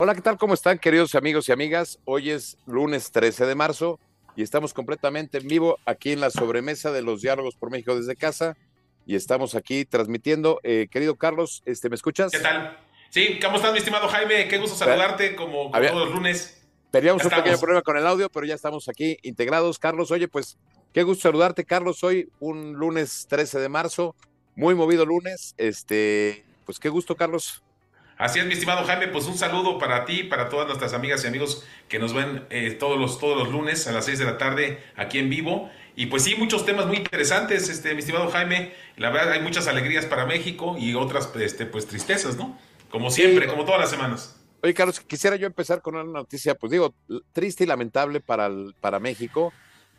Hola, ¿qué tal? ¿Cómo están, queridos amigos y amigas? Hoy es lunes 13 de marzo y estamos completamente en vivo aquí en la sobremesa de los diálogos por México desde casa y estamos aquí transmitiendo. Eh, querido Carlos, este, ¿me escuchas? ¿Qué tal? Sí, ¿cómo estás, mi estimado Jaime? Qué gusto saludarte como, todos los lunes. Teníamos un pequeño problema con el audio, pero ya estamos aquí integrados. Carlos, oye, pues qué gusto saludarte, Carlos. Hoy un lunes 13 de marzo, muy movido lunes. Este, pues qué gusto, Carlos. Así es, mi estimado Jaime, pues un saludo para ti, para todas nuestras amigas y amigos que nos ven eh, todos, los, todos los lunes a las 6 de la tarde aquí en vivo. Y pues sí, muchos temas muy interesantes, este, mi estimado Jaime. La verdad, hay muchas alegrías para México y otras este, pues tristezas, ¿no? Como siempre, como todas las semanas. Oye, Carlos, quisiera yo empezar con una noticia, pues digo, triste y lamentable para, para México.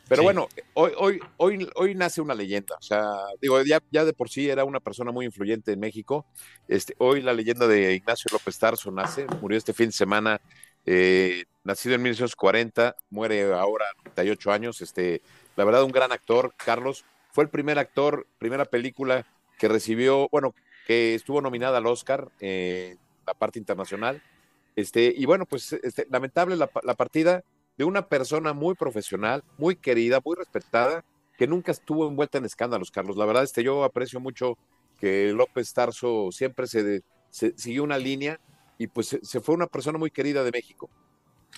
Pero bueno, hoy, hoy, hoy, hoy nace una leyenda. O sea, digo, ya, ya de por sí era una persona muy influyente en México. Este, hoy la leyenda de Ignacio López Tarso nace, murió este fin de semana, eh, nacido en 1940, muere ahora a 38 años. Este, la verdad, un gran actor, Carlos. Fue el primer actor, primera película que recibió, bueno, que estuvo nominada al Oscar, eh, la parte internacional. Este, y bueno, pues este, lamentable la, la partida de una persona muy profesional, muy querida, muy respetada, que nunca estuvo envuelta en escándalos, Carlos. La verdad, este, yo aprecio mucho que López Tarso siempre se, siguió una línea y pues se, fue una persona muy querida de México.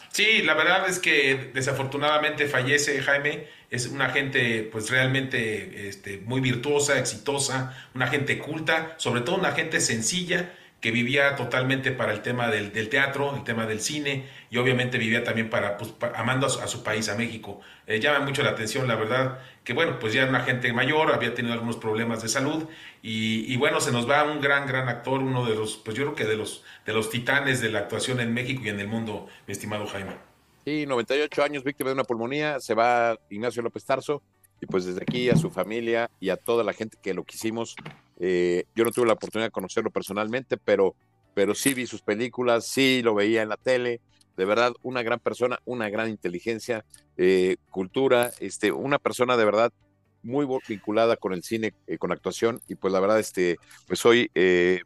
Sí, la verdad es que desafortunadamente fallece Jaime, es una gente pues realmente este, muy virtuosa, exitosa, una gente culta, sobre todo una gente sencilla que vivía totalmente para el tema del, teatro, el tema del cine, y obviamente vivía también para, pues, amando a su, país, a México. Eh, llama mucho la atención, la verdad, que bueno, pues ya era una gente mayor, había tenido algunos problemas de salud, y, bueno, se nos va un gran, gran actor, uno de los, pues yo creo que de los, de los titanes de la actuación en México y en el mundo, mi estimado Jaime. Sí, 98 años, víctima de una pulmonía, se va Ignacio López Tarso, y pues desde aquí a su familia y a toda la gente que lo quisimos, eh, yo no tuve la oportunidad de conocerlo personalmente, pero, pero sí vi sus películas, sí lo veía en la tele, de verdad una gran persona, una gran inteligencia, eh, cultura, este, una persona de verdad muy vinculada con el cine, eh, con actuación, y pues la verdad, este, pues hoy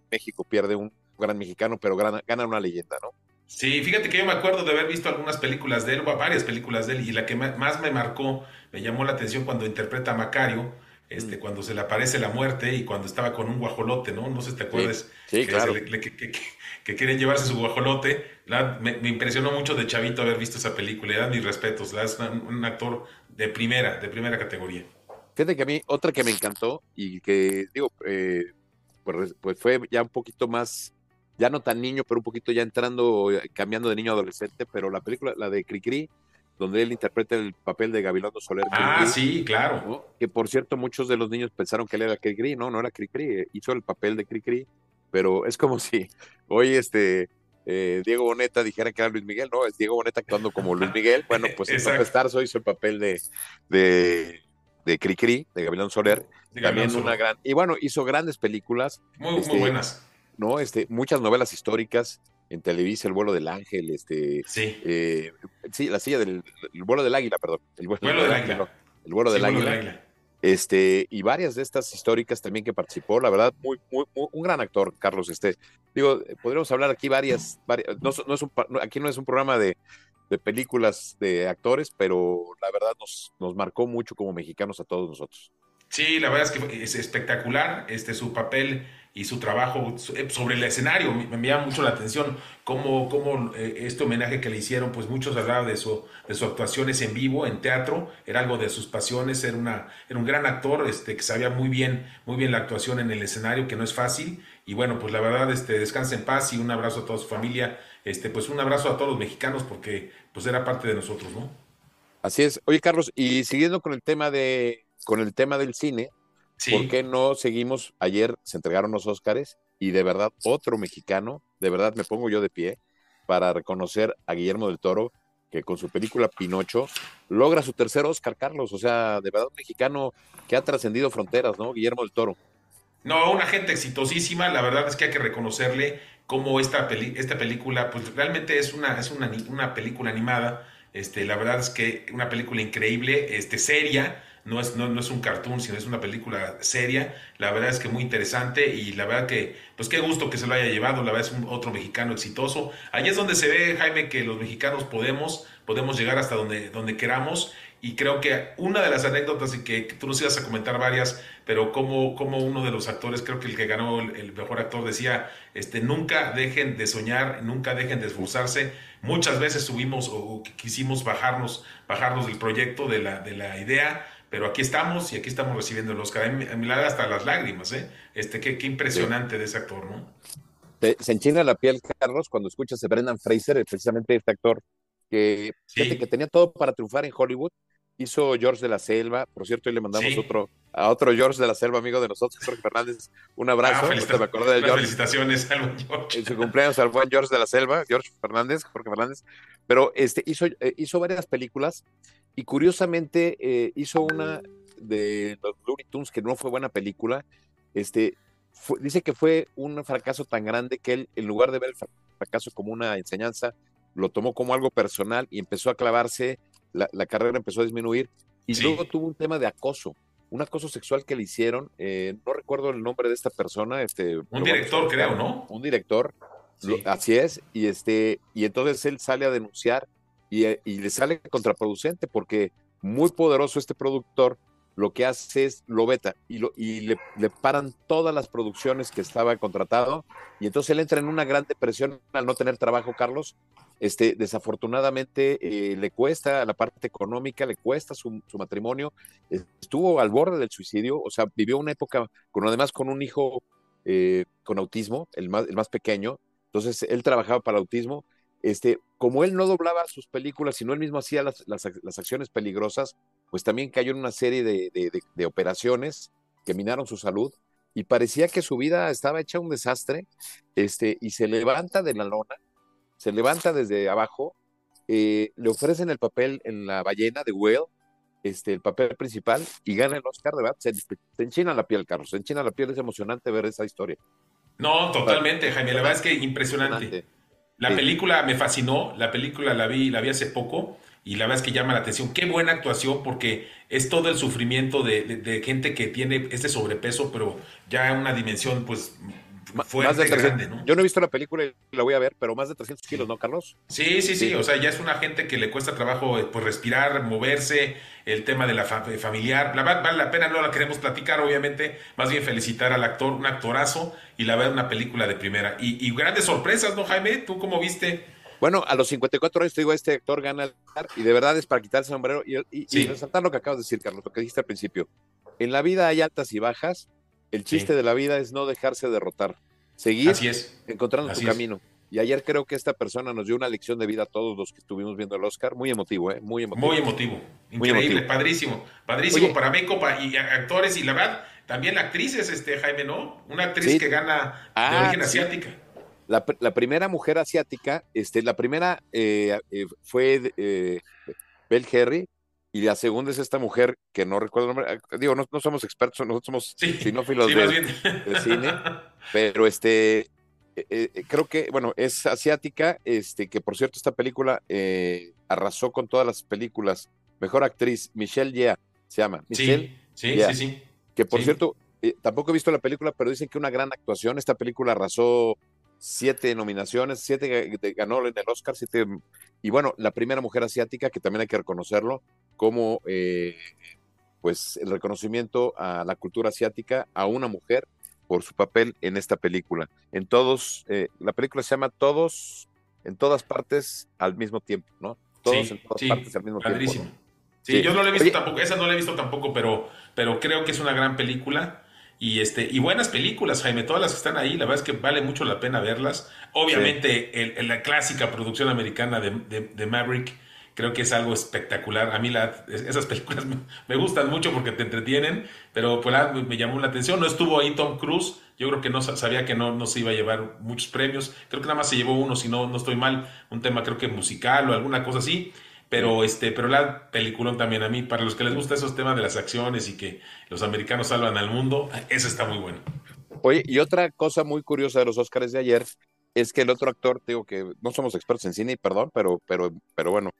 México pierde un gran mexicano, pero gana, gana una leyenda, ¿no? Sí, fíjate que yo me acuerdo de haber visto algunas películas de él, varias películas de él, y la que más me marcó, me llamó la atención cuando interpreta a Macario, este, mm. cuando se le aparece la muerte y cuando estaba con un guajolote, ¿no? No sé si te acuerdas. que, claro. que, quieren llevarse su guajolote. Me, impresionó mucho de Chavito haber visto esa película. Dan mis respetos. Es un, actor de primera, de primera categoría. Fíjate que a mí, otra que me encantó y que, digo, eh, pues, pues fue ya un poquito más ya no tan niño, pero un poquito ya entrando, eh, cambiando de niño a adolescente, pero la película, la de Cricri, donde él interpreta el papel de Gabilondo Soler. Ah, sí, claro. Que por cierto, muchos de los niños pensaron que él era Cricri, no, no era Cricri, eh, hizo el papel de Cricri, pero es como si hoy este eh, Diego Boneta dijera que era Luis Miguel, no, es Diego Boneta actuando como Luis Miguel. Bueno, pues el Starso hizo el papel de, de, de Cricri, de Gabilondo Soler. también una gran. Y bueno, hizo grandes películas. Muy, muy este, buenas ¿no? Este, muchas novelas históricas en Televisa, El vuelo del ángel, este, sí, eh, sí la silla del el vuelo del águila, perdón, el vuelo, del, águila, el vuelo del, águila. Este, y varias de estas históricas también que participó, la verdad, muy, muy, un gran actor, Carlos. Este, digo, podríamos hablar aquí varias, varias no, es un, aquí no es un programa de, de, películas de actores, pero la verdad nos, nos marcó mucho como mexicanos a todos nosotros. Sí, la verdad es que es espectacular este, su papel y su trabajo sobre el escenario. Me, llama mucho la atención cómo, cómo eh, este homenaje que le hicieron, pues muchos hablaban de su, de sus actuaciones en vivo, en teatro, era algo de sus pasiones, era, una, era un gran actor este, que sabía muy bien, muy bien la actuación en el escenario, que no es fácil. Y bueno, pues la verdad, este, descansa en paz y un abrazo a toda su familia. Este, pues un abrazo a todos los mexicanos porque pues era parte de nosotros, ¿no? Así es. Oye, Carlos, y siguiendo con el tema de, con el tema del cine, ¿Por qué no seguimos? Ayer se entregaron los Óscares y de verdad otro mexicano, de verdad me pongo yo de pie para reconocer a Guillermo del Toro, que con su película Pinocho logra su tercer Óscar, Carlos. O sea, de verdad un mexicano que ha trascendido fronteras, ¿no? Guillermo del Toro. No, una gente exitosísima. La verdad es que hay que reconocerle cómo esta, esta película, pues realmente es una, es una, una película animada. Este, la verdad es que una película increíble, este, seria, no es, no, no, es un cartoon, sino es una película seria. La verdad es que muy interesante y la verdad que, pues qué gusto que se lo haya llevado. La verdad es un otro mexicano exitoso. Allí es donde se ve, Jaime, que los mexicanos podemos, podemos llegar hasta donde, donde queramos. Y creo que una de las anécdotas, y que, tú nos ibas a comentar varias, pero como, como uno de los actores, creo que el que ganó el, mejor actor decía, este, nunca dejen de soñar, nunca dejen de esforzarse. Muchas veces subimos o, quisimos bajarnos, bajarnos del proyecto, de la, de la idea, pero aquí estamos y aquí estamos recibiendo el Oscar. A mí hasta las lágrimas, ¿eh? Este, qué, qué impresionante de ese actor, ¿no? se enchina la piel, Carlos, cuando escuchas a Brendan Fraser, precisamente este actor que, que tenía todo para triunfar en Hollywood. Hizo George de la Selva, por cierto, y le mandamos otro a otro George de la Selva, amigo de nosotros, Jorge Fernández, un abrazo. Ah, me acordé de George. Felicitaciones al George. En su cumpleaños al buen George de la Selva, George Fernández, Jorge Fernández. Pero este, hizo, eh, hizo varias películas y curiosamente eh, hizo una de los Looney Tunes que no fue buena película. Este, dice que fue un fracaso tan grande que él, en lugar de ver el fracaso como una enseñanza, lo tomó como algo personal y empezó a clavarse, la, carrera empezó a disminuir y luego tuvo un tema de acoso, un acoso sexual que le hicieron, eh, no recuerdo el nombre de esta persona, este, un director creo, ¿no? Un director, así es, y este, y entonces él sale a denunciar y, le sale contraproducente porque muy poderoso este productor lo que hace es lo veta y, lo, y le, paran todas las producciones que estaba contratado y entonces él entra en una gran depresión al no tener trabajo, Carlos. Este, desafortunadamente eh, le cuesta la parte económica, le cuesta su, matrimonio, estuvo al borde del suicidio, o sea, vivió una época con además con un hijo eh, con autismo, el más, el más pequeño, entonces él trabajaba para autismo este, como él no doblaba sus películas, sino él mismo hacía las, las, acciones peligrosas, pues también cayó en una serie de, de, operaciones que minaron su salud y parecía que su vida estaba hecha un desastre, este, y se levanta de la lona, se levanta desde abajo, eh, le ofrecen el papel en la ballena de Whale, este, el papel principal, y gana el Oscar, de verdad, se, se enchina la piel, Carlos, se enchina la piel, es emocionante ver esa historia. No, totalmente, Jaime, la verdad es que impresionante. La película me fascinó, la película la vi, la vi hace poco y la verdad es que llama la atención. Qué buena actuación porque es todo el sufrimiento de, gente que tiene este sobrepeso, pero ya en una dimensión pues más de grande, ¿no? Yo no he visto la película y la voy a ver, pero más de 300 kilos, ¿no, Carlos? Sí, sí, sí, o sea, ya es una gente que le cuesta trabajo eh, pues respirar, moverse, el tema de la familiar, la vale la pena, no la queremos platicar, obviamente, más bien felicitar al actor, un actorazo, y la verdad una película de primera. Y, grandes sorpresas, ¿no, Jaime? ¿Tú cómo viste? Bueno, a los 54 años te digo, este actor gana y de verdad es para quitarse el sombrero y, y, resaltar lo que acabas de decir, Carlos, lo que dijiste al principio. En la vida hay altas y bajas, el chiste de la vida es no dejarse derrotar, seguir encontrando tu camino. Y ayer creo que esta persona nos dio una lección de vida a todos los que estuvimos viendo el Oscar. Muy emotivo, ¿eh? Muy emotivo. Muy emotivo. Increíble, padrísimo. Padrísimo para México y actores. Y la verdad, también la actriz es este, Jaime, ¿no? Una actriz que gana de ah, origen asiática. La, primera mujer asiática, este, la primera eh, eh, fue eh, Belle Herry, y la segunda es esta mujer que no recuerdo el nombre. Digo, no, somos expertos, nosotros somos sinófilos de, cine. Pero este, eh, eh, creo que, bueno, es asiática, este, que por cierto, esta película eh, arrasó con todas las películas. Mejor actriz, Michelle Yeoh se llama. Michelle sí, sí, sí, Que por cierto, tampoco he visto la película, pero dicen que una gran actuación. Esta película arrasó siete nominaciones, siete ganó en el Oscar, siete, y bueno, la primera mujer asiática, que también hay que reconocerlo, como eh, pues el reconocimiento a la cultura asiática, a una mujer por su papel en esta película. En todos, eh, la película se llama Todos, en todas partes al mismo tiempo, ¿no? Todos en todas partes al mismo tiempo. Sí, yo no la he visto tampoco, esa no la he visto tampoco, pero, pero creo que es una gran película. Y, este, y buenas películas, Jaime, todas las que están ahí, la verdad es que vale mucho la pena verlas. Obviamente, la clásica producción americana de, Maverick, creo que es algo espectacular. A mí la, esas películas me, gustan mucho porque te entretienen, pero pues me llamó la atención. No estuvo ahí Tom Cruise, yo creo que no sabía que no, no se iba a llevar muchos premios. Creo que nada más se llevó uno, si no, no estoy mal, un tema creo que musical o alguna cosa así. Pero, este, pero la película también a mí, para los que les gusta esos temas de las acciones y que los americanos salvan al mundo, eso está muy bueno. Oye, y otra cosa muy curiosa de los Oscars de ayer es que el otro actor, digo que no somos expertos en cine, perdón, pero, pero, pero bueno,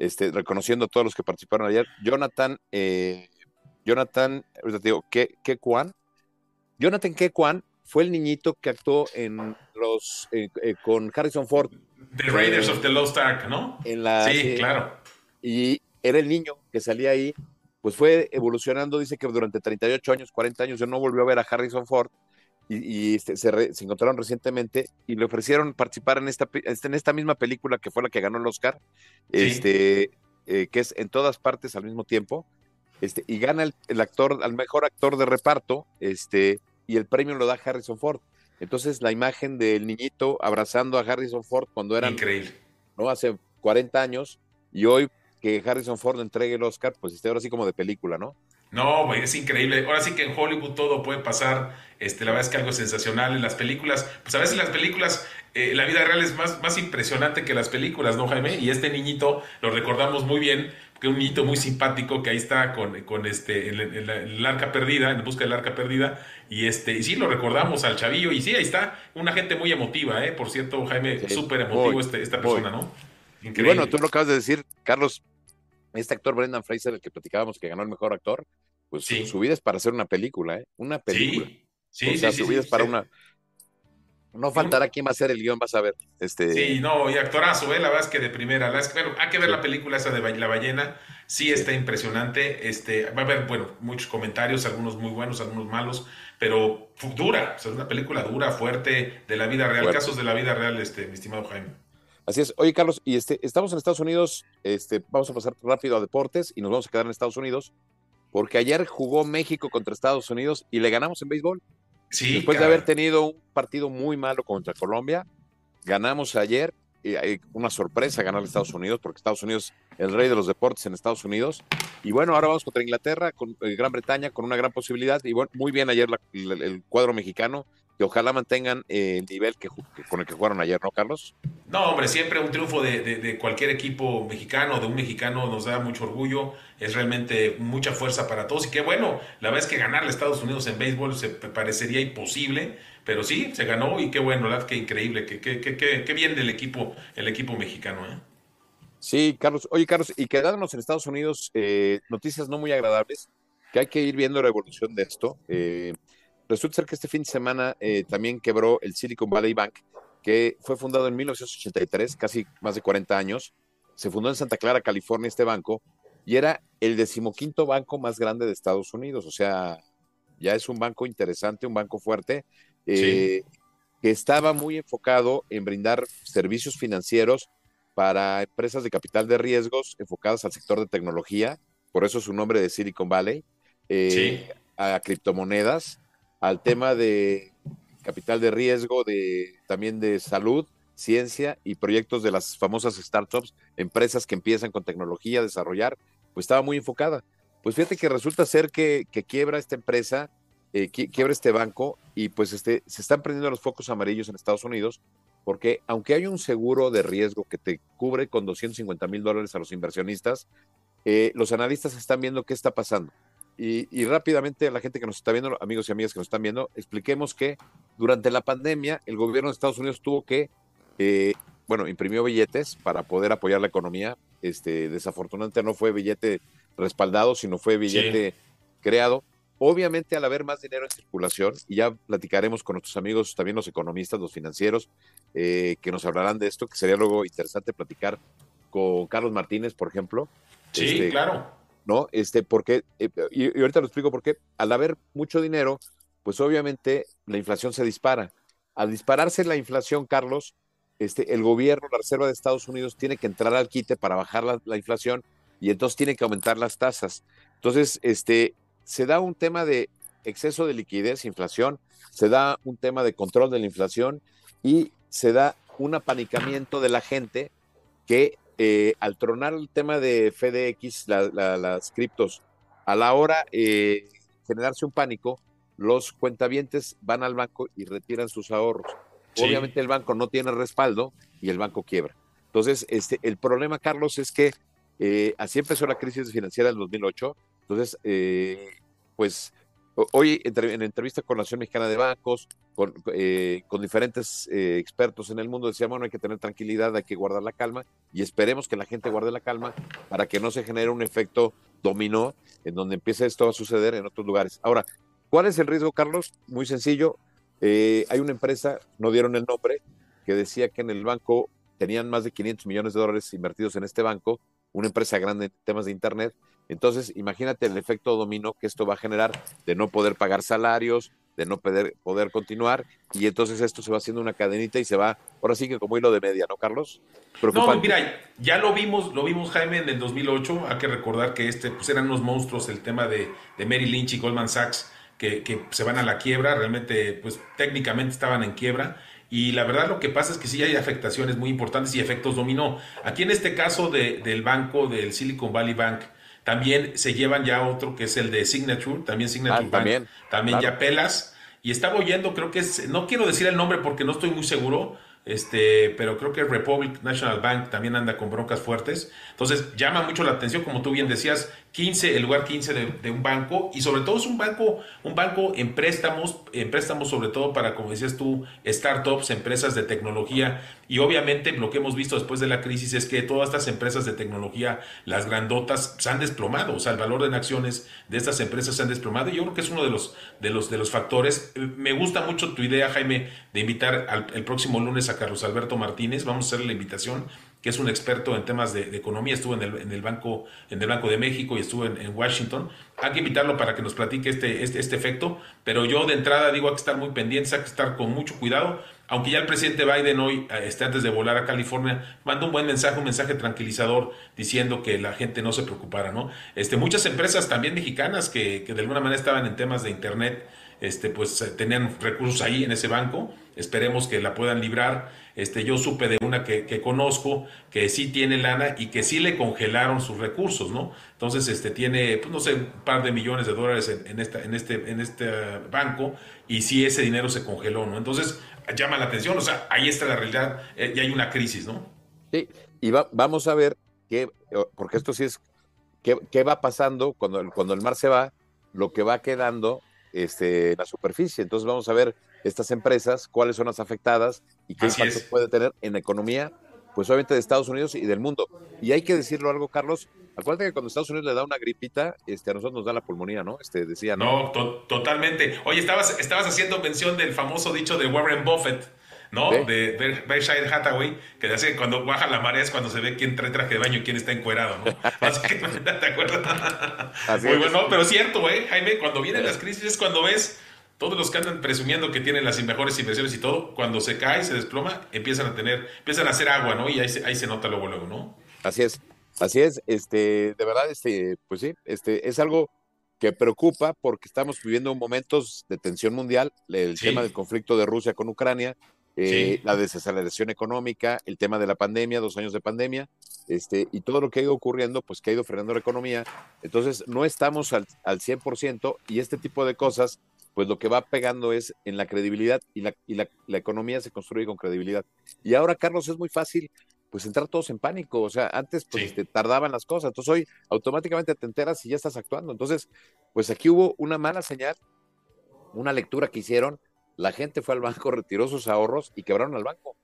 este, reconociendo a todos los que participaron ayer, Jonathan eh, Jonathan, ahorita te digo, ¿qué, qué Kwan? Jonathan K. Kwan fue el niñito que actuó en los eh, eh, con Harrison Ford. The Raiders of the Lost Ark, ¿no? En la, sí, claro. Y era el niño que salía ahí, pues fue evolucionando, dice que durante 38 años, 40 años, ya no volvió a ver a Harrison Ford y, se, encontraron recientemente y le ofrecieron participar en esta, en esta misma película que fue la que ganó el Oscar, este, eh, que es en todas partes al mismo tiempo, este, y gana el, actor, al mejor actor de reparto, este, y el premio lo da Harrison Ford. Entonces la imagen del niñito abrazando a Harrison Ford cuando eran, increíble, no hace 40 años, y hoy que Harrison Ford entregue el Oscar, pues esté ahora así como de película, ¿no? No, güey, es increíble. Ahora sí que en Hollywood todo puede pasar. Este, la verdad es que algo sensacional en las películas. Pues a veces las películas, eh, la vida real es más, más impresionante que las películas, ¿no, Jaime? Y este niñito lo recordamos muy bien, que un niñito muy simpático que ahí está con, con este, en, el arca perdida, en busca del arca perdida. Y este, y sí, lo recordamos al chavillo. Y sí, ahí está, una gente muy emotiva, ¿eh? Por cierto, Jaime, súper emotivo este, esta persona, ¿no? Increíble. Y bueno, tú lo acabas de decir, Carlos, este actor Brendan Fraser, el que platicábamos que ganó el mejor actor, pues su vida es para hacer una película, ¿eh? Una película. Sí, sí, o sea, su vida es para una. No faltará quién va a ser el guion, vas a ver. Este... Sí, no, y actorazo, ¿eh? la verdad es que de primera. La bueno, hay que ver la película esa de La Ballena, sí está impresionante. Este, va a haber, bueno, muchos comentarios, algunos muy buenos, algunos malos, pero dura, o sea, es una película dura, fuerte, de la vida real, casos de la vida real, este, mi estimado Jaime. Así es. Oye, Carlos, y este, estamos en Estados Unidos, este, vamos a pasar rápido a deportes y nos vamos a quedar en Estados Unidos, porque ayer jugó México contra Estados Unidos y le ganamos en béisbol. Sí. Después de haber tenido un partido muy malo contra Colombia, ganamos ayer. Y hay una sorpresa ganar a Estados Unidos, porque Estados Unidos es el rey de los deportes en Estados Unidos. Y bueno, ahora vamos contra Inglaterra, con eh, Gran Bretaña, con una gran posibilidad. Y bueno, muy bien ayer el cuadro mexicano que ojalá mantengan eh, el nivel que, con el que jugaron ayer, ¿no, Carlos? No, hombre, siempre un triunfo de, cualquier equipo mexicano, de un mexicano, nos da mucho orgullo, es realmente mucha fuerza para todos. Y qué bueno, la verdad es que ganarle a Estados Unidos en béisbol se parecería imposible, pero sí, se ganó y qué bueno, la verdad, qué increíble, qué, qué, qué, qué bien del equipo, el equipo mexicano, ¿eh? Sí, Carlos. Oye, Carlos, y quedándonos en Estados Unidos, eh, noticias no muy agradables, que hay que ir viendo la evolución de esto. Eh, Resulta ser que este fin de semana también quebró el Silicon Valley Bank, que fue fundado en 1983, casi más de 40 años. Se fundó en Santa Clara, California, este banco, y era el decimoquinto banco más grande de Estados Unidos. O sea, ya es un banco interesante, un banco fuerte, eh, que estaba muy enfocado en brindar servicios financieros para empresas de capital de riesgos enfocadas al sector de tecnología, por eso su nombre de Silicon Valley, eh, a criptomonedas al tema de capital de riesgo, de también de salud, ciencia y proyectos de las famosas startups, empresas que empiezan con tecnología a desarrollar, pues estaba muy enfocada. Pues fíjate que resulta ser que, quiebra esta empresa, eh, quiebra este banco y pues este, se están prendiendo los focos amarillos en Estados Unidos porque aunque hay un seguro de riesgo que te cubre con 250 mil dólares a los inversionistas, eh, los analistas están viendo qué está pasando. Y, rápidamente a la gente que nos está viendo, amigos y amigas que nos están viendo, expliquemos que durante la pandemia el gobierno de Estados Unidos tuvo que, eh, bueno, imprimió billetes para poder apoyar la economía. Este, desafortunadamente no fue billete respaldado, sino fue billete creado. Obviamente al haber más dinero en circulación, y ya platicaremos con nuestros amigos, también los economistas, los financieros, eh, que nos hablarán de esto, que sería luego interesante platicar con Carlos Martínez, por ejemplo. Sí, este, claro ¿no? Este, porque, eh, y, ahorita lo explico por qué, al haber mucho dinero, pues obviamente la inflación se dispara. Al dispararse la inflación, Carlos, este, el gobierno, la Reserva de Estados Unidos, tiene que entrar al quite para bajar la, inflación y entonces tiene que aumentar las tasas. Entonces, este, se da un tema de exceso de liquidez, inflación, se da un tema de control de la inflación y se da un apanicamiento de la gente que eh, al tronar el tema de FDX, las criptos, a la hora de eh, generarse un pánico, los cuentavientes van al banco y retiran sus ahorros. Obviamente el banco no tiene respaldo y el banco quiebra. Entonces, este, el problema, Carlos, es que eh, así empezó la crisis financiera del 2008. Entonces, pues Hoy, en entrevista con la Nación Mexicana de Bancos, con, eh, diferentes eh, expertos en el mundo, decíamos, bueno, hay que tener tranquilidad, hay que guardar la calma y esperemos que la gente guarde la calma para que no se genere un efecto dominó en donde empieza esto a suceder en otros lugares. Ahora, ¿cuál es el riesgo, Carlos? Muy sencillo. Eh, hay una empresa, no dieron el nombre, que decía que en el banco tenían más de 500 millones de dólares invertidos en este banco, una empresa grande en temas de Internet. Entonces, imagínate el efecto dominó que esto va a generar de no poder pagar salarios, de no poder, poder continuar, y entonces esto se va haciendo una cadenita y se va, ahora sí que como hilo de media, ¿no, Carlos? No, mira, ya lo vimos, lo vimos Jaime en el 2008, hay que recordar que este, pues eran unos monstruos el tema de, de Mary Lynch y Goldman Sachs, que, que, se van a la quiebra, realmente, pues técnicamente estaban en quiebra, y la verdad lo que pasa es que sí hay afectaciones muy importantes y efectos dominó. Aquí en este caso de, del banco, del Silicon Valley Bank, también se llevan ya otro que es el de Signature, también Signature ah, Bank, también, ya pelas. Y estaba oyendo, creo que es, no quiero decir el nombre porque no estoy muy seguro, este, pero creo que Republic National Bank también anda con broncas fuertes. Entonces llama mucho la atención, como tú bien decías, 15, el lugar 15 de, un banco y sobre todo es un banco, un banco en préstamos, en préstamos sobre todo para, como decías tú, startups, empresas de tecnología. Y obviamente lo que hemos visto después de la crisis es que todas estas empresas de tecnología, las grandotas, se han desplomado, o sea, el valor de acciones de estas empresas se han desplomado y yo creo que es uno de los, de los, de los factores. Me gusta mucho tu idea, Jaime, de invitar al, el próximo lunes a Carlos Alberto Martínez, vamos a hacerle la invitación que es un experto en temas de, economía, estuvo en el, en el, Banco, en el Banco de México y estuvo en, Washington. Hay que invitarlo para que nos platique este, este, este, efecto, pero yo de entrada digo hay que estar muy pendientes, hay que estar con mucho cuidado, aunque ya el presidente Biden hoy, este, antes de volar a California, mandó un buen mensaje, un mensaje tranquilizador diciendo que la gente no se preocupara, ¿no? Este, muchas empresas también mexicanas que, que de alguna manera estaban en temas de Internet, este, pues eh, tenían recursos ahí en ese banco, esperemos que la puedan librar este, yo supe de una que, conozco que sí tiene lana y que sí le congelaron sus recursos, ¿no? Entonces, este, tiene, pues, no sé, un par de millones de dólares en, esta, en, este, en este banco y sí ese dinero se congeló, ¿no? Entonces, llama la atención, o sea, ahí está la realidad eh, y hay una crisis, ¿no? Sí, y vamos a ver qué, porque esto sí es, qué, qué va pasando cuando, cuando el mar se va, lo que va quedando este, la superficie. Entonces vamos a ver estas empresas, cuáles son las afectadas y qué impacto puede tener en la economía, pues obviamente de Estados Unidos y del mundo. Y hay que decirlo algo, Carlos, acuérdate que cuando Estados Unidos le da una gripita, este, a nosotros nos da la pulmonía, ¿no? Este, decía, ¿no? No, totalmente. Oye, estabas, estabas haciendo mención del famoso dicho de Warren Buffett, ¿no? De Berkshire Hathaway, que dice cuando baja la marea es cuando se ve quién trae traje de baño y quién está encuerado, ¿no? ¿te acuerdas? Muy bueno, pero cierto, ¿eh, Jaime? Cuando vienen las crisis es cuando ves todos los que andan presumiendo que tienen las mejores inversiones y todo, cuando se cae, se desploma, empiezan a tener, empiezan a hacer agua, ¿no? Y ahí se, ahí se nota luego, luego, ¿no? Así es, así es, este, de verdad, este, pues sí, este, es algo que preocupa porque estamos viviendo momentos de tensión mundial, el tema del conflicto de Rusia con Ucrania, eh, la desaceleración económica, el tema de la pandemia, dos años de pandemia, este, y todo lo que ha ido ocurriendo, pues que ha ido frenando la economía. Entonces, no estamos al, al 100% y este tipo de cosas pues lo que va pegando es en la credibilidad y la, y la, economía se construye con credibilidad. Y ahora, Carlos, es muy fácil pues entrar todos en pánico, o sea, antes pues este, tardaban las cosas, entonces hoy automáticamente te enteras y ya estás actuando. Entonces, pues aquí hubo una mala señal, una lectura que hicieron, la gente fue al banco, retiró sus ahorros y quebraron al banco.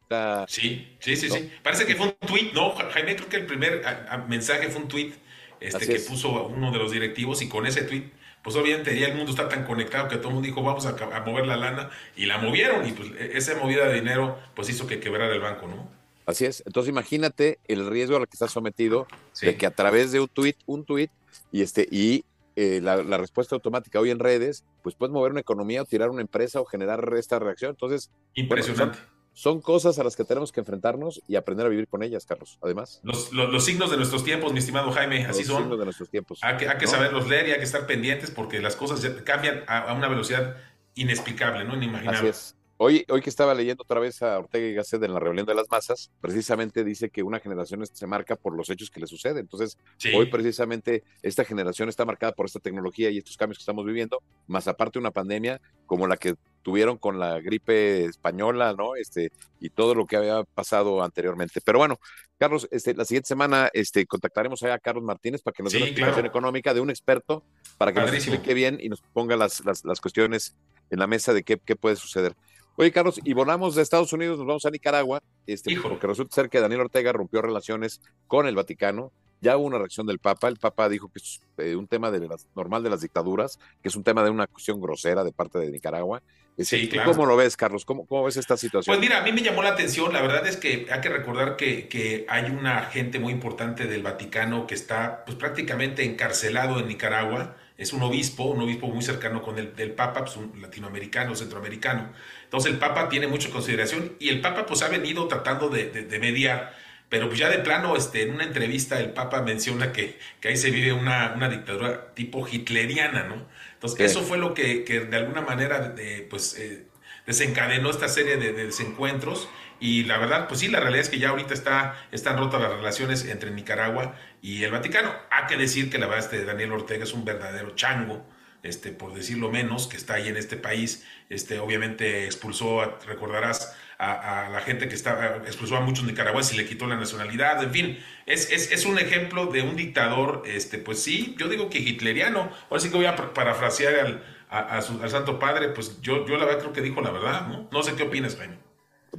sí, sí, sí, sí. Parece que fue un tweet, ¿no? Jaime, creo que el primer mensaje fue un tweet este, que puso uno de los directivos y con ese tweet pues obviamente ya el mundo está tan conectado que todo el mundo dijo vamos a, mover la lana y la movieron y pues e, esa movida de dinero pues hizo que quebrara el banco, ¿no? Así es. Entonces imagínate el riesgo al que está sometido de que a través de un tweet, un tweet y este y eh, la, respuesta automática hoy en redes, pues puedes mover una economía o tirar una empresa o generar esta reacción. Entonces, impresionante son cosas a las que tenemos que enfrentarnos y aprender a vivir con ellas, Carlos, además. Los, signos de nuestros tiempos, mi estimado Jaime, así son. Los signos de nuestros tiempos. Hay que, hay que saberlos leer y hay que estar pendientes porque las cosas cambian a, una velocidad inexplicable, ¿no? Inimaginable. Así es. Hoy, hoy que estaba leyendo otra vez a Ortega y Gasset en la rebelión de las masas, precisamente dice que una generación se marca por los hechos que le suceden. Entonces, hoy precisamente esta generación está marcada por esta tecnología y estos cambios que estamos viviendo, más aparte una pandemia como la que tuvieron con la gripe española, ¿no? Este, y todo lo que había pasado anteriormente. Pero bueno, Carlos, este, la siguiente semana este, contactaremos a Carlos Martínez para que nos dé una explicación económica de un experto para que nos explique bien y nos ponga las, las, cuestiones en la mesa de qué, qué puede suceder. Oye, Carlos, y volamos de Estados Unidos, nos vamos a Nicaragua, este, porque resulta ser que Daniel Ortega rompió relaciones con el Vaticano ya hubo una reacción del Papa. El Papa dijo que es eh, un tema de las, normal de las dictaduras, que es un tema de una cuestión grosera de parte de Nicaragua. Sí, claro. ¿Cómo lo ves, Carlos? ¿Cómo, ¿Cómo, ves esta situación? Pues mira, a mí me llamó la atención. La verdad es que hay que recordar que, que hay una gente muy importante del Vaticano que está pues, prácticamente encarcelado en Nicaragua. Es un obispo, un obispo muy cercano con el del Papa, pues un latinoamericano, centroamericano. Entonces el Papa tiene mucha consideración y el Papa pues ha venido tratando de, de, de mediar pero pues ya de plano, este, en una entrevista el Papa menciona que, que ahí se vive una, una, dictadura tipo hitleriana, ¿no? Entonces, eso fue lo que, que de alguna manera pues, eh, desencadenó esta serie de, desencuentros. Y la verdad, pues sí, la realidad es que ya ahorita está, están rotas las relaciones entre Nicaragua y el Vaticano. Hay que decir que la verdad, este Daniel Ortega es un verdadero chango, este, por decirlo menos, que está ahí en este país. Este, obviamente expulsó, recordarás, a, la gente que estaba, expulsó a muchos nicaragüenses y le quitó la nacionalidad, en fin, es, es, es, un ejemplo de un dictador, este, pues sí, yo digo que hitleriano, ahora sí que voy a parafrasear al, al Santo Padre, pues yo, yo la verdad creo que dijo la verdad, ¿no? No sé qué opinas, Jaime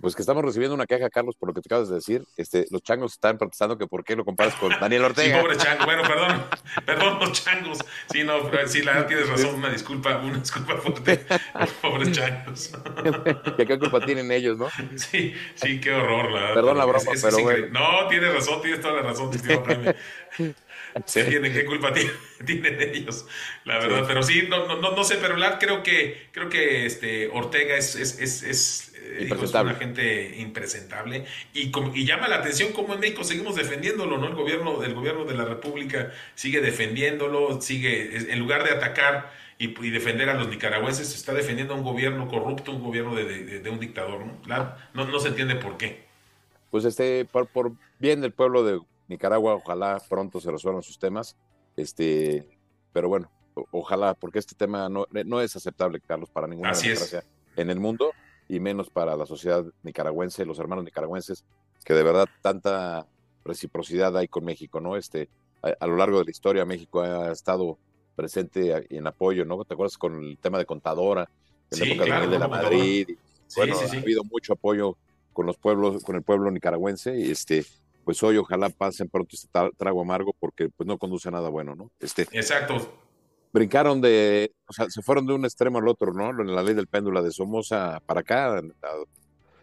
pues que estamos recibiendo una queja, Carlos, por lo que te acabas de decir. Este, los changos están protestando que por qué lo comparas con Daniel Ortega. Sí, pobre chango. Bueno, perdón, perdón, los changos. Sí, no, sí, la tienes razón. Una disculpa, una disculpa fuerte. Los pobres changos. ¿Y qué culpa tienen ellos, no? Sí, sí, qué horror, la Perdón la broma, pero bueno. No, tienes razón, tienes toda la razón. Se entienden qué culpa tienen ellos, la verdad. Pero sí, no, no, no sé, pero la, creo que, creo que este Ortega es, es, es, es es una gente impresentable y, y, llama la atención cómo en México seguimos defendiéndolo, ¿no? El gobierno, el gobierno de la República sigue defendiéndolo, sigue, en lugar de atacar y, defender a los nicaragüenses, está defendiendo a un gobierno corrupto, un gobierno de, un dictador, ¿no? ¿no? No se entiende por qué. Pues este, por, por bien del pueblo de Nicaragua, ojalá pronto se resuelvan sus temas, este, pero bueno, ojalá, porque este tema no, no es aceptable, Carlos, para ninguna democracia en el mundo y menos para la sociedad nicaragüense, los hermanos nicaragüenses, que de verdad tanta reciprocidad hay con México, ¿no? Este, a, lo largo de la historia México ha estado presente en apoyo, ¿no? ¿Te acuerdas con el tema de contadora, en la época de, la Madrid? bueno, ha habido mucho apoyo con los pueblos, con el pueblo nicaragüense, y este, pues hoy ojalá pasen pronto este trago amargo porque pues no conduce a nada bueno, ¿no? Este, Exacto brincaron de, o sea, se fueron de un extremo al otro, ¿no? En la ley del péndulo de Somoza para acá.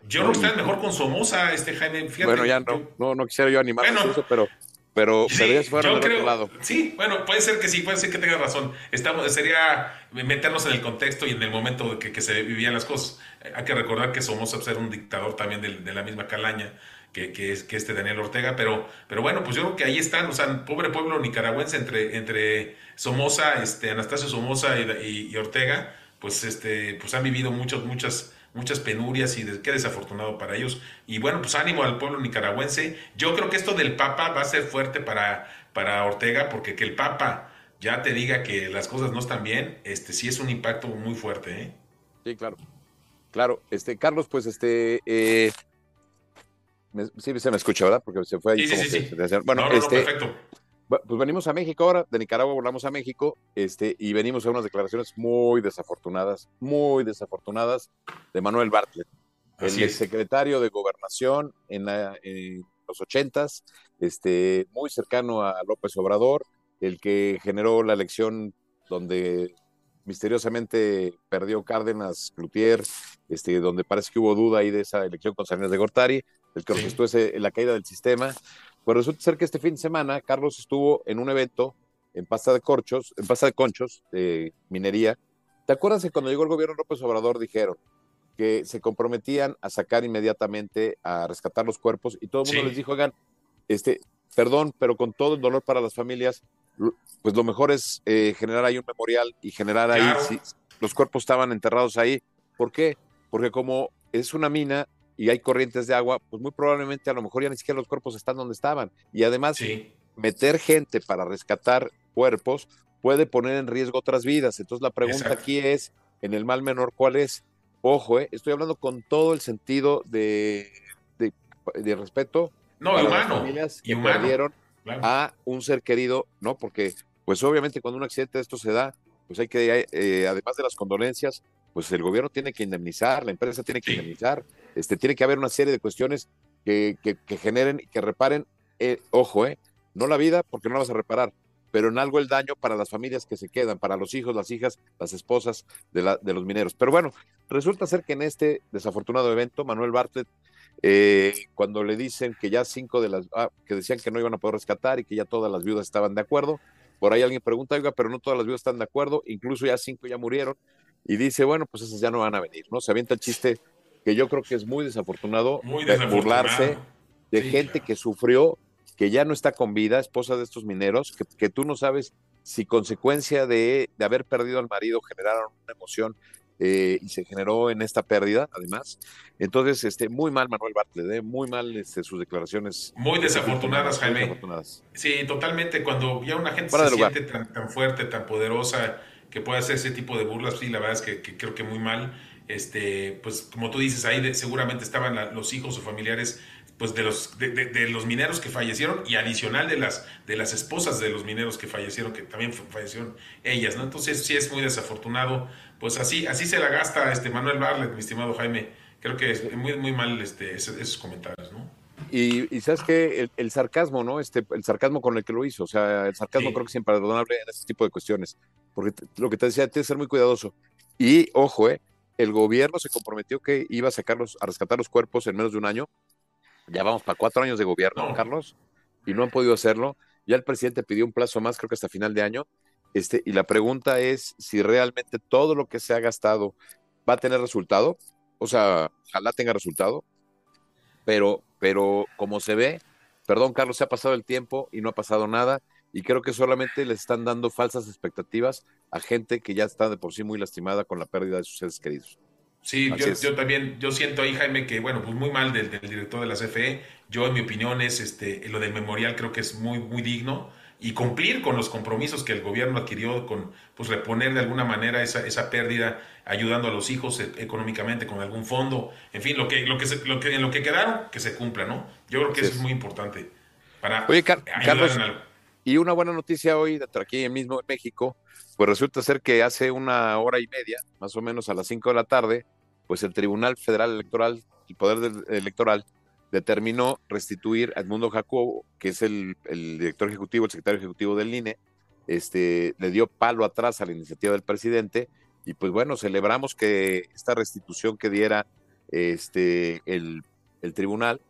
Yo no estoy mejor con Somoza, este Jaime. Fíjate, bueno, ya no, no, no, quisiera yo animar eso, pero, pero, sí, ya se fueron del otro lado. Sí, bueno, puede ser que sí, puede ser que tengas razón. Estamos, sería meternos en el contexto y en el momento que, que se vivían las cosas. Hay que recordar que Somoza pues, era un dictador también de, de la misma calaña que, es, que este Daniel Ortega, pero, pero bueno, pues yo creo que ahí están, o sea, pobre pueblo nicaragüense entre, entre Somoza, este, Anastasio Somoza y, Ortega, pues, este, pues han vivido muchas, muchas, muchas penurias y qué desafortunado para ellos. Y bueno, pues ánimo al pueblo nicaragüense. Yo creo que esto del Papa va a ser fuerte para, para Ortega, porque que el Papa ya te diga que las cosas no están bien, este sí es un impacto muy fuerte, ¿eh? Sí, claro. Claro, este, Carlos, pues este, eh, sí, se me escucha, ¿verdad? Porque se fue ahí sí, sí, sí. Bueno, este, perfecto. Pues venimos a México ahora, de Nicaragua volamos a México, este, y venimos a unas declaraciones muy desafortunadas, muy desafortunadas de Manuel Bartlett, el secretario de Gobernación en, los ochentas, este, muy cercano a López Obrador, el que generó la elección donde misteriosamente perdió Cárdenas, Cloutier, este, donde parece que hubo duda ahí de esa elección con Salinas de Gortari, el que orquestó la caída del sistema. Pues resulta ser que este fin de semana Carlos estuvo en un evento en pasta de corchos, en pasta de conchos, de minería. ¿Te acuerdas que cuando llegó el gobierno López Obrador dijeron que se comprometían a sacar inmediatamente, a rescatar los cuerpos y todo el mundo les dijo, oigan, este, perdón, pero con todo el dolor para las familias, pues lo mejor es eh, generar ahí un memorial y generar ahí, si los cuerpos estaban enterrados ahí. ¿Por qué? Porque como es una mina y hay corrientes de agua, pues muy probablemente a lo mejor ya ni siquiera los cuerpos están donde estaban. Y además, meter gente para rescatar cuerpos puede poner en riesgo otras vidas. Entonces la pregunta aquí es, en el mal menor, ¿cuál es? Ojo, eh, estoy hablando con todo el sentido de, de, respeto. No, humano. Las familias que perdieron a un ser querido, ¿no? Porque, pues obviamente cuando un accidente de esto se da, pues hay que, eh, además de las condolencias, pues el gobierno tiene que indemnizar, la empresa tiene que indemnizar, este, tiene que haber una serie de cuestiones que, que, generen y que reparen, eh, ojo, eh, no la vida porque no la vas a reparar, pero en algo el daño para las familias que se quedan, para los hijos, las hijas, las esposas de, la, de los mineros. Pero bueno, resulta ser que en este desafortunado evento, Manuel Bartlett, eh, cuando le dicen que ya cinco de las, ah, que decían que no iban a poder rescatar y que ya todas las viudas estaban de acuerdo, por ahí alguien pregunta, oiga, pero no todas las viudas están de acuerdo, incluso ya cinco ya murieron, y dice, bueno, pues esas ya no van a venir, ¿no? Se avienta el chiste que yo creo que es muy desafortunado, Muy burlarse de Sí, gente claro. que sufrió, que ya no está con vida, esposa de estos mineros, que, que tú no sabes si consecuencia de, de haber perdido al marido generaron una emoción eh, y se generó en esta pérdida, además. Entonces, este, muy mal Manuel Bartlett, eh, muy mal este, sus declaraciones. Muy desafortunadas, Jaime. desafortunadas. Sí, totalmente. Cuando ya una gente se siente tan, tan fuerte, tan poderosa, que puede hacer ese tipo de burlas, sí, la verdad es que, que creo que muy mal. Este, pues como tú dices, ahí de- seguramente estaban la- los hijos o familiares pues de los de, de- de los mineros que fallecieron y adicional de las de las esposas de los mineros que fallecieron que también fa- fallecieron ellas no entonces sí es muy desafortunado pues así así se la gasta este Manuel Barlet mi estimado Jaime creo que es muy muy mal este esos comentarios no Y, y sabes que el, el sarcasmo, ¿no? Este, el sarcasmo con el que lo hizo, o sea, el sarcasmo Sí. creo que es imperdonable en este tipo de cuestiones, porque lo que te decía, tienes que ser muy cuidadoso. Y ojo, eh, el gobierno se comprometió que iba a sacarlos, a rescatar los cuerpos en menos de un año. Ya vamos para cuatro años de gobierno, No. Carlos, y no han podido hacerlo. Ya el presidente pidió un plazo más, creo que hasta final de año. Este, y la pregunta es si realmente todo lo que se ha gastado va a tener resultado. O sea, ojalá tenga resultado, pero, pero como se ve, perdón, Carlos, se ha pasado el tiempo y no ha pasado nada. Y creo que solamente les están dando falsas expectativas a gente que ya está de por sí muy lastimada con la pérdida de sus seres queridos. Sí, yo también, yo siento ahí, Jaime, que bueno, pues muy mal del, del director de la CFE. Yo, en mi opinión, es este, lo del memorial creo que es muy, muy digno y cumplir con los compromisos que el gobierno adquirió con, pues reponer de alguna manera esa, esa pérdida, ayudando a los hijos e- económicamente con algún fondo, en fin, lo que, lo que, se- lo que, en lo que quedaron, que se cumpla, ¿no? Yo creo que Así eso es muy importante para Oye, Car- ayudar Carlos, algo. y una buena noticia hoy, aquí mismo en México, pues resulta ser que hace una hora y media, más o menos a las 5 de la tarde, pues el Tribunal Federal Electoral, el Poder Electoral, determinó restituir a Edmundo Jacobo, que es el, el director ejecutivo, el secretario ejecutivo del INE, este, le dio palo atrás a la iniciativa del presidente, y pues bueno, celebramos que esta restitución que diera este, el, el tribunal,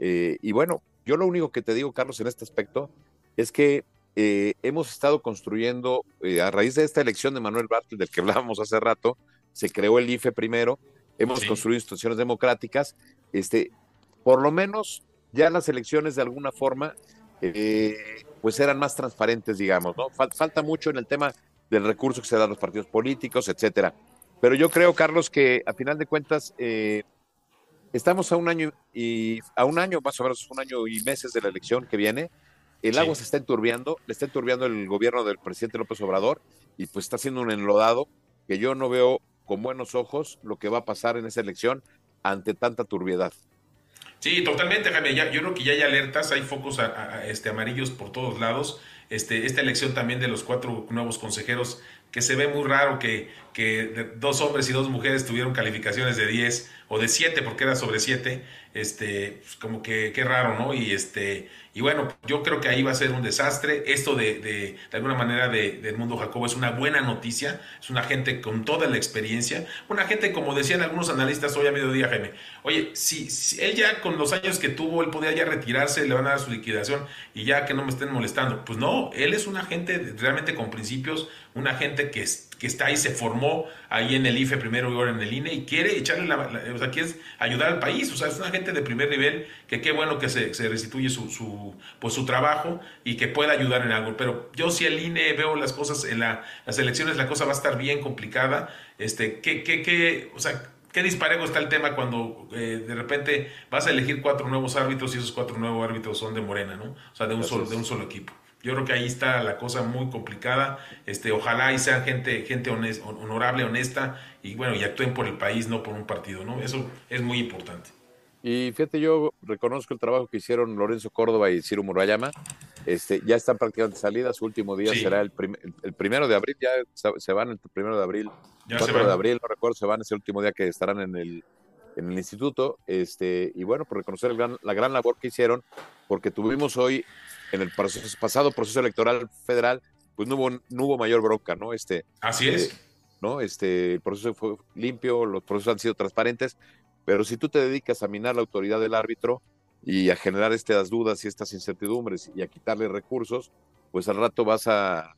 eh, y bueno, yo lo único que te digo, Carlos, en este aspecto, es que eh, hemos estado construyendo, eh, a raíz de esta elección de Manuel Bartlett, del que hablábamos hace rato, se creó el IFE primero, hemos Sí. construido instituciones democráticas, este, por lo menos ya las elecciones de alguna forma, eh, pues eran más transparentes, digamos, ¿no? Fal- falta mucho en el tema del recurso que se da a los partidos políticos, etcétera. Pero yo creo, Carlos, que a final de cuentas, eh, estamos a un año y a un año, más o menos un año y meses de la elección que viene. El Sí. agua se está enturbiando, le está enturbiando el gobierno del presidente López Obrador y pues está haciendo un enlodado que yo no veo con buenos ojos lo que va a pasar en esa elección ante tanta turbiedad. Sí, totalmente, Jaime. Ya, yo creo que ya hay alertas, hay focos a- a- este, amarillos por todos lados. Este, esta elección también de los cuatro nuevos consejeros, que se ve muy raro que, que de- dos hombres y dos mujeres tuvieron calificaciones de 10 o de 7, porque era sobre 7. Este, pues, como que qué raro, ¿no? Y este, y bueno, yo creo que ahí va a ser un desastre. Esto de, de, de alguna manera de, del mundo Jacobo es una buena noticia. Es una gente con toda la experiencia. Una gente, como decían algunos analistas hoy a mediodía, Jaime. Oye, si, si él ya con los años que tuvo, él podía ya retirarse, le van a dar su liquidación y ya que no me estén molestando. Pues no, él es una gente realmente con principios, una gente que, que está ahí, se formó ahí en el IFE primero y ahora en el INE y quiere echarle la, la- o sea, quiere ayudar al país. O sea, es una gente de primer nivel que qué bueno que se, se restituye su, su, pues, su trabajo y que pueda ayudar en algo. Pero yo si el INE veo las cosas en la, las elecciones, la cosa va a estar bien complicada. Este, ¿qué, qué, qué, o sea, qué disparejo está el tema cuando eh, de repente vas a elegir cuatro nuevos árbitros y esos cuatro nuevos árbitros son de Morena, ¿no? O sea, de un, solo, de un solo equipo. Yo creo que ahí está la cosa muy complicada. Este, ojalá y sean gente, gente honest- honorable, honesta, y bueno, y actúen por el país, no por un partido, ¿no? Eso es muy importante. Y fíjate, yo reconozco el trabajo que hicieron Lorenzo Córdoba y Ciro Murayama. Este, ya están prácticamente de salida, su último día Sí. será el, prim- el primero de abril, ya se- van el primero de abril, Ya se 4 de abril, no recuerdo, se van, es el último día que estarán en el, en el instituto. Este, y bueno, por reconocer el gran- la gran labor que hicieron, porque tuvimos hoy en el proceso, pasado proceso electoral federal, pues no hubo, no hubo mayor bronca, ¿no? Este, Así es. Eh, ¿no? Este, el proceso fue limpio, los procesos han sido transparentes, pero si tú te dedicas a minar la autoridad del árbitro y a generar estas dudas y estas incertidumbres y a quitarle recursos, pues al rato vas a...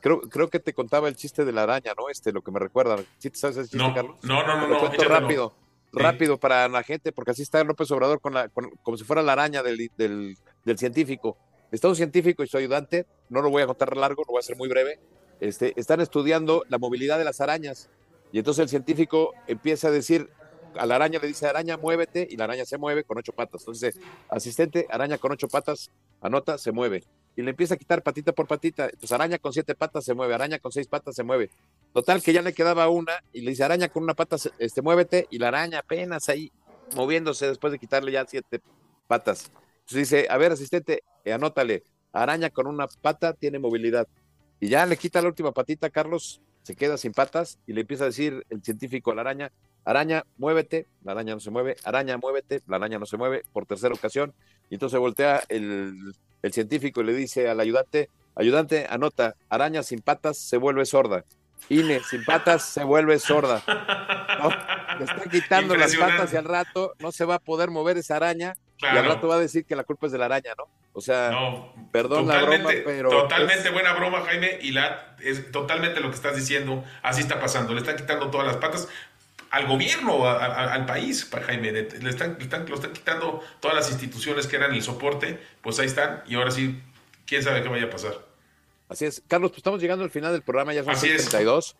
Creo, creo que te contaba el chiste de la araña, ¿no? Este, lo que me recuerda. ¿Sí te sabes el chiste, no, Carlos? No, no, no, Lo no. cuento rápido, rápido para la gente, porque así está López Obrador con la, con, como si fuera la araña del, del, del científico. Está un científico y su ayudante, no lo voy a contar largo, lo voy a hacer muy breve, este, están estudiando la movilidad de las arañas. Y entonces el científico empieza a decir, a la araña le dice, araña, muévete, y la araña se mueve con ocho patas. Entonces, asistente, araña con ocho patas, anota, se mueve. Y le empieza a quitar patita por patita. Entonces, araña con siete patas se mueve, araña con seis patas se mueve. Total, que ya le quedaba una, y le dice, araña con una pata, este, muévete, y la araña apenas ahí moviéndose después de quitarle ya siete patas. Entonces dice, a ver, asistente, eh, anótale, araña con una pata tiene movilidad. Y ya le quita la última patita, Carlos, se queda sin patas y le empieza a decir el científico a la araña, araña, muévete, la araña no se mueve, araña, muévete, la araña no se mueve por tercera ocasión. Y entonces voltea el, el científico y le dice al ayudante, ayudante, anota, araña sin patas se vuelve sorda. Ine sin patas se vuelve sorda. ¿No? Le está quitando las patas y al rato no se va a poder mover esa araña claro. y al rato va a decir que la culpa es de la araña, ¿no? O sea, no, perdón la broma, pero. Totalmente es... buena broma, Jaime, y la, es totalmente lo que estás diciendo. Así está pasando. Le están quitando todas las patas al gobierno, a, a, al país, Jaime. Le están, le están, lo están quitando todas las instituciones que eran el soporte. Pues ahí están, y ahora sí, quién sabe qué vaya a pasar. Así es. Carlos, pues estamos llegando al final del programa, ya son 32.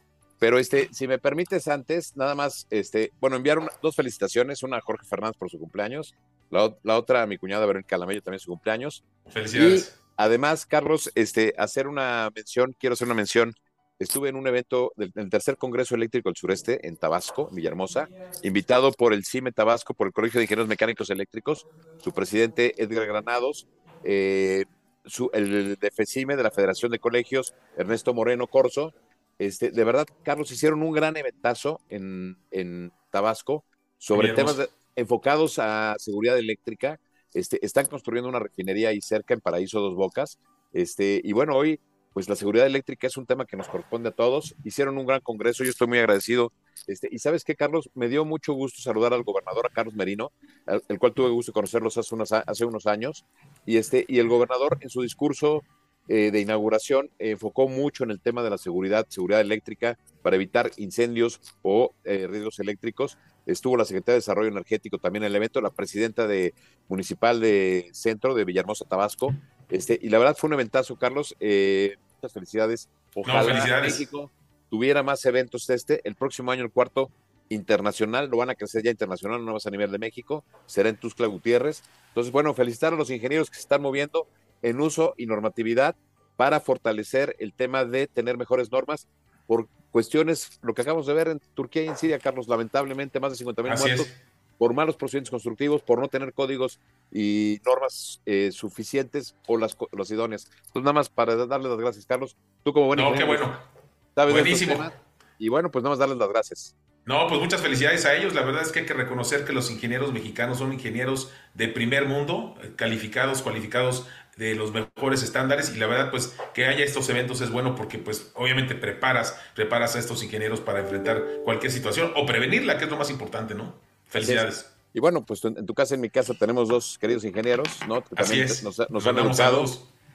Pero este, si me permites antes, nada más, este, bueno, enviar una, dos felicitaciones, una a Jorge Fernández por su cumpleaños, la, la otra a mi cuñada Verónica Calamello también su cumpleaños. Felicidades. Y además, Carlos, este, hacer una mención, quiero hacer una mención. Estuve en un evento del, del, tercer Congreso Eléctrico del Sureste en Tabasco, en Villahermosa, invitado por el CIME Tabasco, por el Colegio de Ingenieros Mecánicos Eléctricos, su presidente Edgar Granados, eh, su, el de FECIME, de la Federación de Colegios, Ernesto Moreno Corso, este, de verdad, Carlos, hicieron un gran eventazo en, en Tabasco sobre Bien, temas de, enfocados a seguridad eléctrica. Este, están construyendo una refinería ahí cerca en Paraíso Dos Bocas. Este, y bueno, hoy, pues la seguridad eléctrica es un tema que nos corresponde a todos. Hicieron un gran congreso, yo estoy muy agradecido. Este, y sabes qué, Carlos, me dio mucho gusto saludar al gobernador, a Carlos Merino, el, el cual tuve gusto conocerlos hace unos, hace unos años. Y, este, y el gobernador en su discurso eh, de inauguración enfocó mucho en el tema de la seguridad, seguridad eléctrica, para evitar incendios o eh, riesgos eléctricos. Estuvo la Secretaría de Desarrollo Energético también en el evento, la presidenta de, municipal de Centro de Villahermosa, Tabasco. Este, y la verdad fue un eventazo, Carlos. Eh, muchas felicidades. Ojalá no, felicidades. México tuviera más eventos este. El próximo año, el cuarto internacional, lo van a crecer ya internacional, no más a nivel de México, será en Tuxtla Gutiérrez. Entonces, bueno, felicitar a los ingenieros que se están moviendo en uso y normatividad para fortalecer el tema de tener mejores normas por cuestiones, lo que acabamos de ver en Turquía y en Siria, Carlos, lamentablemente más de 50 mil muertos es. por malos procedimientos constructivos, por no tener códigos y normas eh, suficientes o las, las idóneas. Entonces, nada más para darles las gracias, Carlos. Tú como buen No, qué bueno. sabes Buenísimo. Y bueno, pues nada más darles las gracias. No, pues muchas felicidades a ellos. La verdad es que hay que reconocer que los ingenieros mexicanos son ingenieros de primer mundo, eh, calificados, cualificados de los mejores estándares y la verdad pues que haya estos eventos es bueno porque pues obviamente preparas preparas a estos ingenieros para enfrentar cualquier situación o prevenirla que es lo más importante no felicidades y bueno pues en tu casa en mi casa tenemos dos queridos ingenieros no que Así es. nos, nos han educado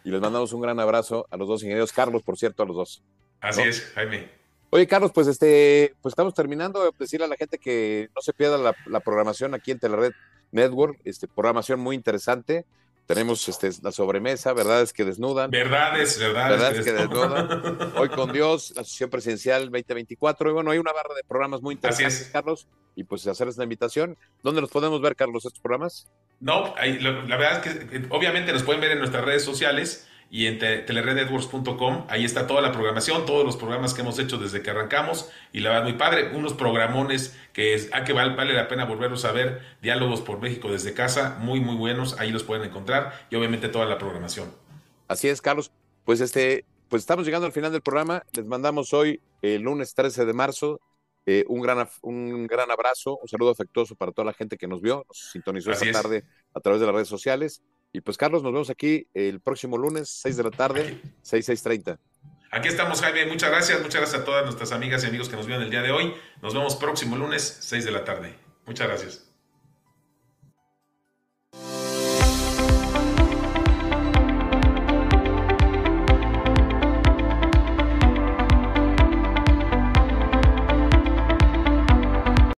y les mandamos un gran abrazo a los dos ingenieros Carlos por cierto a los dos Así ¿no? es Jaime Oye, Carlos, pues este, pues estamos terminando. Decirle a la gente que no se pierda la, la programación aquí en Telered Network, este, programación muy interesante. Tenemos este, la sobremesa, verdades que desnudan. Verdades, verdades, verdades que, desnudan. Hoy con Dios, la Asociación Presidencial 2024. Y bueno, hay una barra de programas muy interesantes, Carlos. Y pues hacerles la invitación. ¿Dónde los podemos ver, Carlos, estos programas? No, hay, la, la, verdad es que obviamente nos pueden ver en nuestras redes sociales y en te, telerednetworks.com. Ahí está toda la programación, todos los programas que hemos hecho desde que arrancamos. Y la verdad, muy padre. Unos programones que, es, ah, que vale, vale, la pena volverlos a ver. Diálogos por México desde casa, muy, muy buenos. Ahí los pueden encontrar. Y obviamente toda la programación. Así es, Carlos. Pues este, pues estamos llegando al final del programa. Les mandamos hoy, el lunes 13 de marzo, eh, un, gran, un gran abrazo, un saludo afectuoso para toda la gente que nos vio, nos sintonizó Así esta es. tarde a través de las redes sociales. Y pues Carlos, nos vemos aquí el próximo lunes, 6 de la tarde, 6, 6.30. Aquí estamos, Jaime. Muchas gracias. Muchas gracias a todas nuestras amigas y amigos que nos vieron el día de hoy. Nos vemos próximo lunes, 6 de la tarde. Muchas gracias.